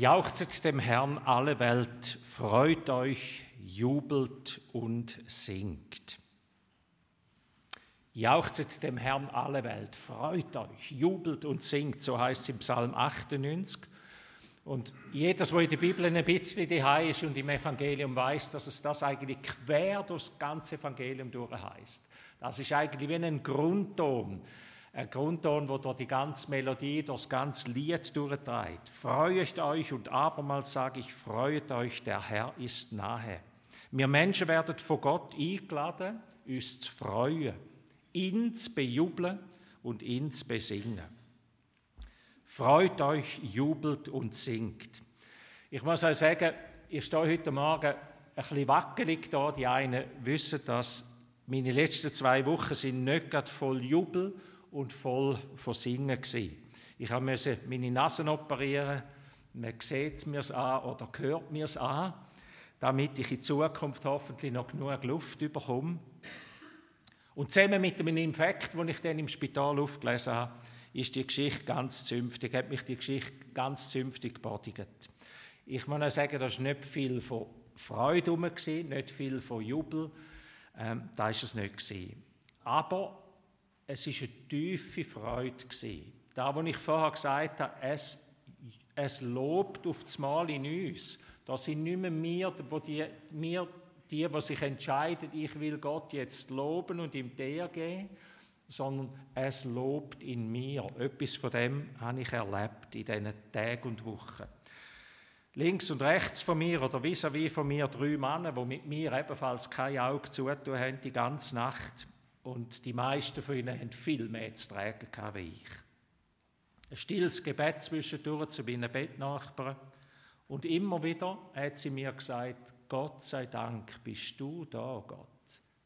Jauchzet dem Herrn alle Welt, freut euch, jubelt und singt. Jauchzet dem Herrn alle Welt, freut euch, jubelt und singt, so heißt es im Psalm 98. Und jedes, wo in der Bibel ein bisschen daheim ist und im Evangelium weiß, dass es das eigentlich quer durchs ganze Evangelium durch heißt. Das ist eigentlich wie ein Grundton, ein Grundton, wo durch die ganze Melodie, das ganze Lied durchtreibt. Freut euch und abermals sage ich, freut euch, der Herr ist nahe. Wir Menschen werden von Gott eingeladen, uns zu freuen, ihn zu bejubeln und ihn zu besingen. Freut euch, jubelt und singt. Ich muss euch sagen, ich stehe heute Morgen ein bisschen wackelig da. Die einen wissen, dass meine letzten zwei Wochen sind nicht gerade voll Jubel und voll von Singen gewesen. Ich musste meine Nase operieren. Man sieht es mir an oder hört mir es an, damit ich in Zukunft hoffentlich noch genug Luft bekomme. Und zusammen mit einem Infekt, den ich dann im Spital aufgelesen habe, ist die Geschichte ganz zünftig, hat mich die Geschichte ganz zünftig gebordigt. Ich muss auch sagen, da war nicht viel von Freude herum, nicht viel von Jubel. Ähm, da war es nicht. Aber es war eine tiefe Freude. Gewesen. Da, wo ich vorher gesagt habe, es, es lobt auf das Mal in uns. Da sind nicht mehr wir, wo die, wir, die, die sich entscheiden, ich will Gott jetzt loben und ihm der geben, sondern es lobt in mir. Etwas von dem habe ich erlebt in diesen Tagen und Wochen. Links und rechts von mir oder vis-à-vis von mir drei Männer, die mit mir ebenfalls kein Auge zutun haben die ganze Nacht. Und die meisten von ihnen haben viel mehr zu tragen wie ich. Ein stilles Gebet zwischendurch zu meinen Bettnachbarn. Und immer wieder hat sie mir gesagt, Gott sei Dank bist du da, Gott.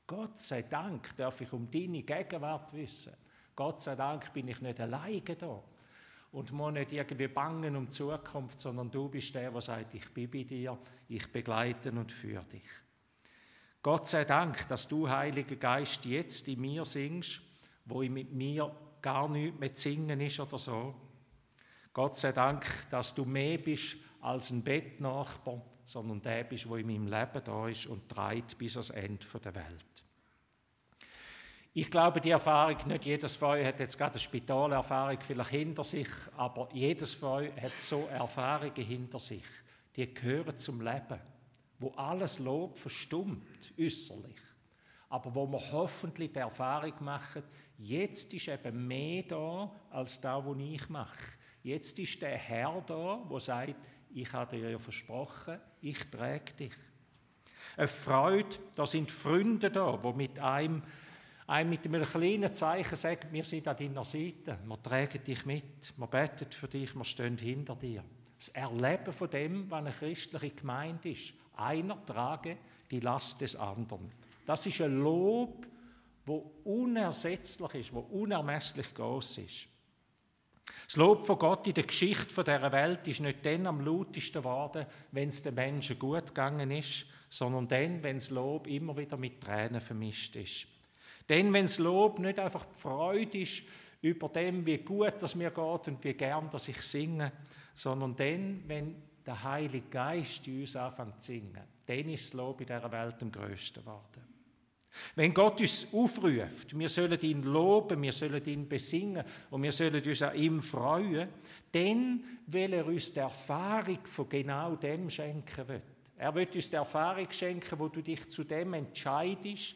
Gott sei Dank darf ich um deine Gegenwart wissen. Gott sei Dank bin ich nicht alleine da und muss nicht irgendwie bangen um die Zukunft, sondern du bist der, der sagt, ich bin bei dir, ich begleite und führe dich. Gott sei Dank, dass du, Heiliger Geist, jetzt in mir singst, wo ich mit mir gar nichts mehr singen ist oder so. Gott sei Dank, dass du mehr bist als ein Bettnachbar, sondern der bist, wo in meinem Leben da ist und treibt bis ans Ende der Welt. Ich glaube, die Erfahrung, nicht jedes von euch hat jetzt gerade eine Spitalerfahrung vielleicht hinter sich, aber jedes von euch hat so Erfahrungen hinter sich. Die gehören zum Leben wo alles Lob verstummt, äußerlich. Aber wo wir hoffentlich die Erfahrung machen, jetzt ist eben mehr da, als da, wo ich mache. Jetzt ist der Herr da, wo sagt, ich habe dir ja versprochen, ich trage dich. Eine Freude, da sind Freunde da, wo mit einem, einem mit einem kleinen Zeichen sagen, wir sind an deiner Seite, wir tragen dich mit, wir beten für dich, wir stehen hinter dir. Das Erleben von dem, was eine christliche Gemeinde ist, einer trage die Last des anderen. Das ist ein Lob, wo unersetzlich ist, wo unermesslich groß ist. Das Lob von Gott in der Geschichte dieser Welt ist nicht dann am lautesten geworden, wenn es den Menschen gut gegangen ist, sondern dann, wenn das Lob immer wieder mit Tränen vermischt ist. Denn wenn das Lob nicht einfach die Freude ist über dem, wie gut das mir geht und wie gern dass ich singe, sondern dann, wenn der Heilige Geist in uns anfängt zu singen, dann ist das Lob in dieser Welt am grössten geworden. Wenn Gott uns aufruft, wir sollen ihn loben, wir sollen ihn besingen und wir sollen uns an ihm freuen, dann will er uns die Erfahrung von genau dem schenken will. Er wird uns die Erfahrung schenken, wo du dich zu dem entscheidest.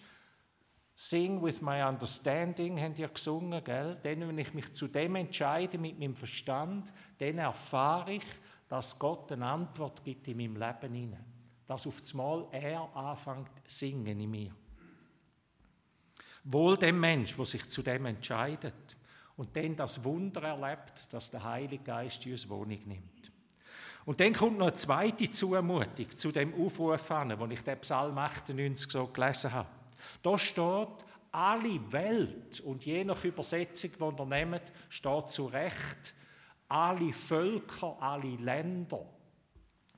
Sing with my understanding, haben ihr gesungen, gell? Denn wenn ich mich zu dem entscheide mit meinem Verstand, dann erfahre ich, dass Gott eine Antwort gibt in meinem Leben hinein. Dass auf einmal er anfängt singen in mir. Wohl dem Mensch, der sich zu dem entscheidet und dann das Wunder erlebt, dass der Heilige Geist in uns Wohnung nimmt. Und dann kommt noch eine zweite Zumutung zu dem Aufruf an, wo ich den Psalm 98 so gelesen habe. Da steht, alle Welt, und je nach Übersetzung, die ihr nehmt, steht zu Recht, alle Völker, alle Länder.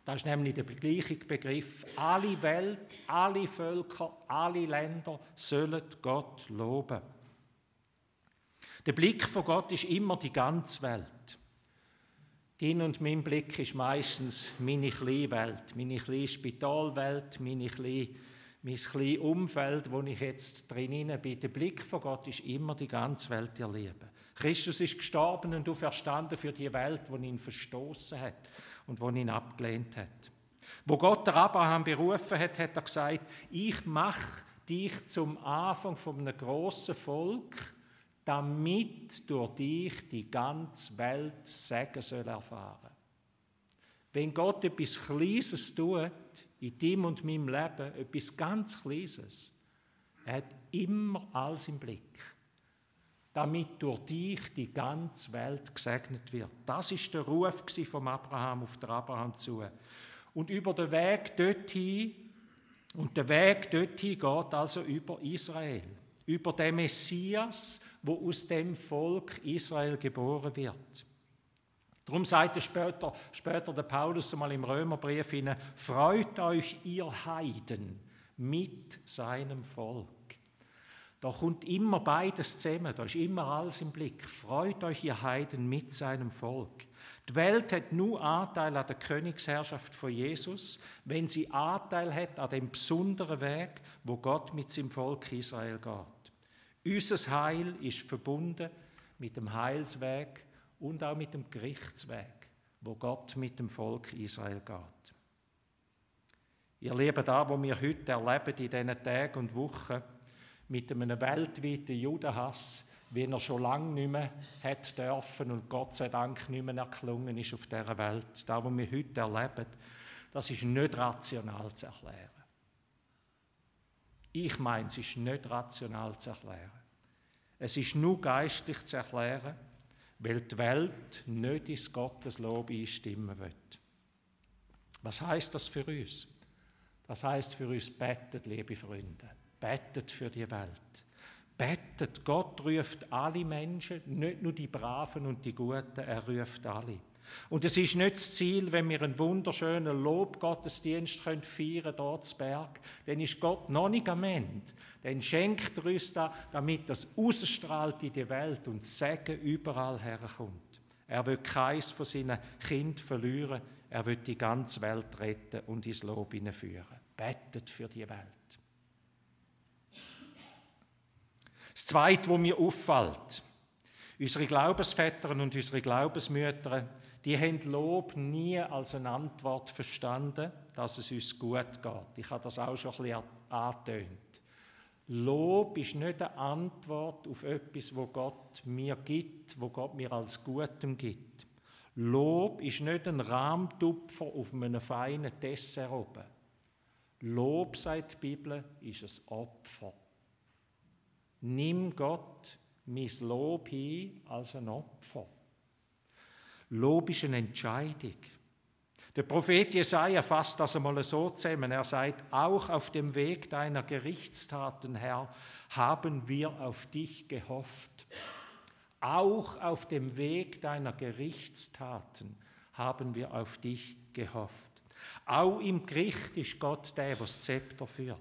Das ist nämlich der gleiche Begriff. Alle Welt, alle Völker, alle Länder sollen Gott loben. Der Blick von Gott ist immer die ganze Welt. Dein und mein Blick ist meistens meine kleine Welt, meine kleine Spitalwelt, meine kleine, mein kleines Umfeld, wo ich jetzt drin bin. Der Blick von Gott ist immer die ganze Welt erleben. Christus ist gestorben und auferstanden für die Welt, die ihn verstoßen hat und wo ihn abgelehnt hat. Wo Gott der Abraham berufen hat, hat er gesagt, ich mache dich zum Anfang von einem grossen Volk, damit durch dich die ganze Welt Segen soll erfahren. Wenn Gott etwas Kleines tut, in dem und meinem Leben, etwas ganz Kleines, er hat immer alles im Blick, damit durch dich die ganze Welt gesegnet wird. Das ist der Ruf vom Abraham auf der Abraham zu. Und über den Weg dorthin, und der Weg dorthin geht also über Israel, über den Messias, wo aus dem Volk Israel geboren wird. Darum sagt er später, später der Paulus einmal im Römerbrief hinein, freut euch ihr Heiden mit seinem Volk. Da kommt immer beides zusammen, da ist immer alles im Blick. Freut euch ihr Heiden mit seinem Volk. Die Welt hat nur Anteil an der Königsherrschaft von Jesus, wenn sie Anteil hat an dem besonderen Weg, wo Gott mit seinem Volk Israel geht. Unser Heil ist verbunden mit dem Heilsweg und auch mit dem Gerichtsweg, wo Gott mit dem Volk Israel geht. Ihr Lieben, da, wo wir heute erleben in diesen Tagen und Wochen, mit einem weltweiten Judenhass, wie er schon lange nicht mehr hat dürfen und Gott sei Dank nicht mehr erklungen ist auf dieser Welt. Das, was wir heute erleben, das ist nicht rational zu erklären. Ich meine, es ist nicht rational zu erklären. Es ist nur geistlich zu erklären, weil die Welt nicht ins Gotteslob einstimmen wird. Was heißt das für uns? Das heißt für uns bettet, liebe Freunde, bettet für die Welt betet, Gott ruft alle Menschen, nicht nur die Braven und die Guten, er ruft alle. Und es ist nicht das Ziel, wenn wir einen wunderschönen Lobgottesdienst feiern können, dort zu Berg, dann ist Gott noch nicht am Ende. Dann schenkt er uns da, damit das ausstrahlt in die Welt und Segen überall herkommt. Er will keins von seinen Kindern verlieren, er will die ganze Welt retten und ins Lob hineinführen. Betet für die Welt. Das Zweite, was mir auffällt, unsere Glaubensväter und unsere Glaubensmütter, die haben Lob nie als eine Antwort verstanden, dass es uns gut geht. Ich habe das auch schon ein bisschen angetönt. Lob ist nicht eine Antwort auf etwas, wo Gott mir gibt, wo Gott mir als Gutem gibt. Lob ist nicht ein Rahmtupfer auf einem feinen Dessert oben. Lob, sagt die Bibel, ist ein Opfer. Nimm Gott mein Lob hin als ein Opfer. Lob ist eine Entscheidung. Der Prophet Jesaja fasst das einmal so zusammen. Er sagt: Auch auf dem Weg deiner Gerichtstaten, Herr, haben wir auf dich gehofft. Auch auf dem Weg deiner Gerichtstaten haben wir auf dich gehofft. Auch im Gericht ist Gott der, was das Zepter führt.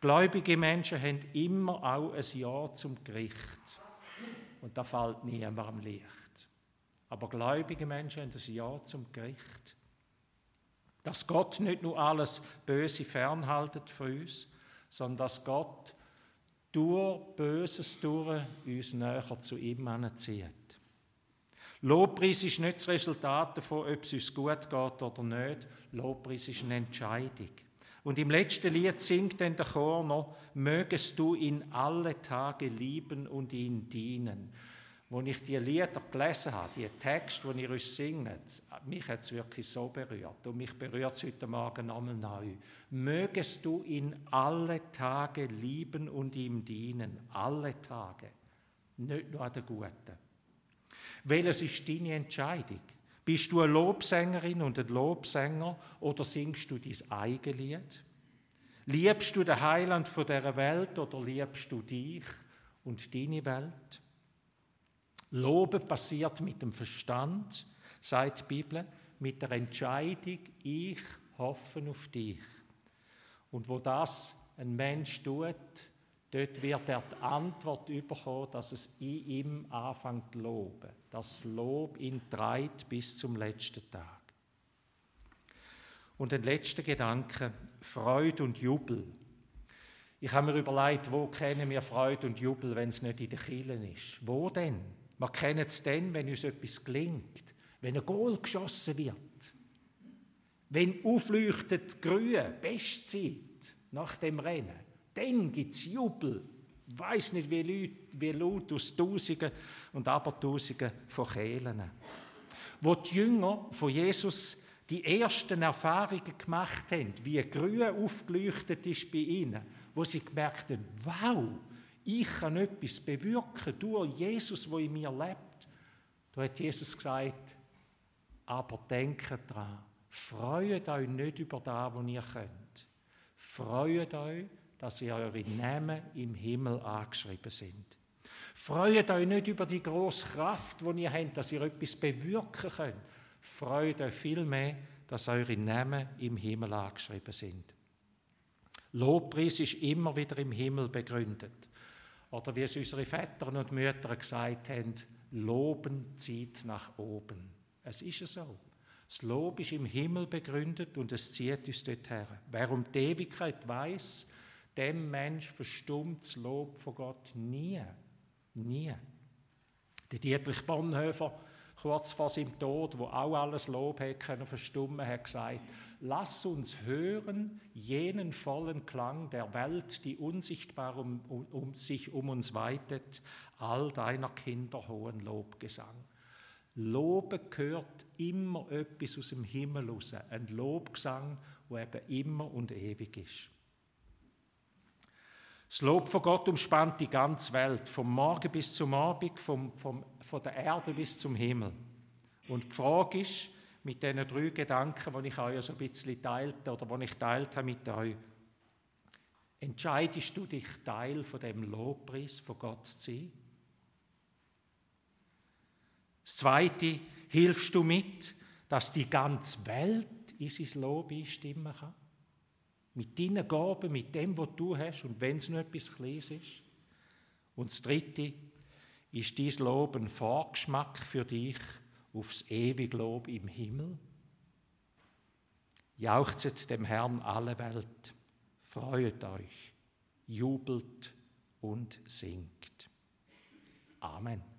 Gläubige Menschen haben immer auch ein Ja zum Gericht. Und da fällt niemand am Licht. Aber gläubige Menschen haben ein Ja zum Gericht. Dass Gott nicht nur alles Böse fernhaltet von uns, sondern dass Gott durch Böses durch uns näher zu ihm anzieht. Lobpreis ist nicht das Resultat davon, ob es uns gut geht oder nicht. Lobpreis ist eine Entscheidung. Und im letzten Lied singt dann der Chor noch, mögest du ihn alle Tage lieben und ihn dienen. Als ich die Lieder gelesen habe, die Texte, die ihr euch singt, mich hat es wirklich so berührt. Und mich berührt es heute Morgen nochmal neu. Mögest du ihn alle Tage lieben und ihm dienen. Alle Tage. Nicht nur an den Guten. Welches ist deine Entscheidung? Bist du eine Lobsängerin und ein Lobsänger oder singst du dein eigenes Lied? Liebst du den Heiland von der Welt oder liebst du dich und deine Welt? Loben passiert mit dem Verstand, sagt die Bibel, mit der Entscheidung, ich hoffe auf dich. Und wo das ein Mensch tut, dort wird er die Antwort bekommen, dass es in ihm anfängt zu loben. Das Lob ihn treibt bis zum letzten Tag. Und ein letzter Gedanke, Freude und Jubel. Ich habe mir überlegt, wo kennen wir Freude und Jubel, wenn es nicht in den Kielen ist? Wo denn? Wir kennen es dann, wenn uns etwas gelingt, wenn ein Goal geschossen wird, wenn aufleuchtet grün, Bestzeit nach dem Rennen, dann gibt es Jubel. Ich weiss nicht, wie laut, wie laut aus Tausenden und Abertausenden von Kehlen. Wo die Jünger von Jesus die ersten Erfahrungen gemacht haben, wie grün aufgeleuchtet ist bei ihnen, wo sie gemerkt haben, wow, ich kann etwas bewirken durch Jesus, wo in mir lebt. Da hat Jesus gesagt, aber denkt dran, freut euch nicht über das, was ihr könnt. Freut euch, dass ihr eure Namen im Himmel angeschrieben sind. Freut euch nicht über die große Kraft, die ihr habt, dass ihr etwas bewirken könnt freut euch vielmehr, dass eure Namen im Himmel angeschrieben sind. Lobpreis ist immer wieder im Himmel begründet. Oder wie es unsere Väter und Mütter gesagt haben, Loben zieht nach oben. Es ist so. Das Lob ist im Himmel begründet und es zieht uns dorthin. Wer um die Ewigkeit weiß, dem Mensch verstummt das Lob von Gott nie. Nie. Der Dietrich Bonhoeffer kurz vor seinem Tod, wo auch alles Lob hätte verstummen, hat gesagt, lass uns hören jenen vollen Klang der Welt, die unsichtbar um, um sich um uns weitet, all deiner Kinder hohen Lobgesang. Loben gehört immer etwas aus dem Himmel raus, ein Lobgesang, wo eben immer und ewig ist. Das Lob von Gott umspannt die ganze Welt, vom Morgen bis zum Abend, vom, vom, von der Erde bis zum Himmel. Und die Frage ist, mit diesen drei Gedanken, die ich euch so ein bisschen teilte oder die ich teilt habe mit euch, entscheidest du dich Teil von dem Lobpreis von Gott zu sein? Das Zweite, hilfst du mit, dass die ganze Welt in sein Lob einstimmen kann? Mit deinen Gaben, mit dem, was du hast und wenn es nur etwas Kleines ist. Und das Dritte ist dies Lob ein Vorgeschmack für dich aufs ewige Lob im Himmel. Jauchzet dem Herrn alle Welt, freut euch, jubelt und singt. Amen.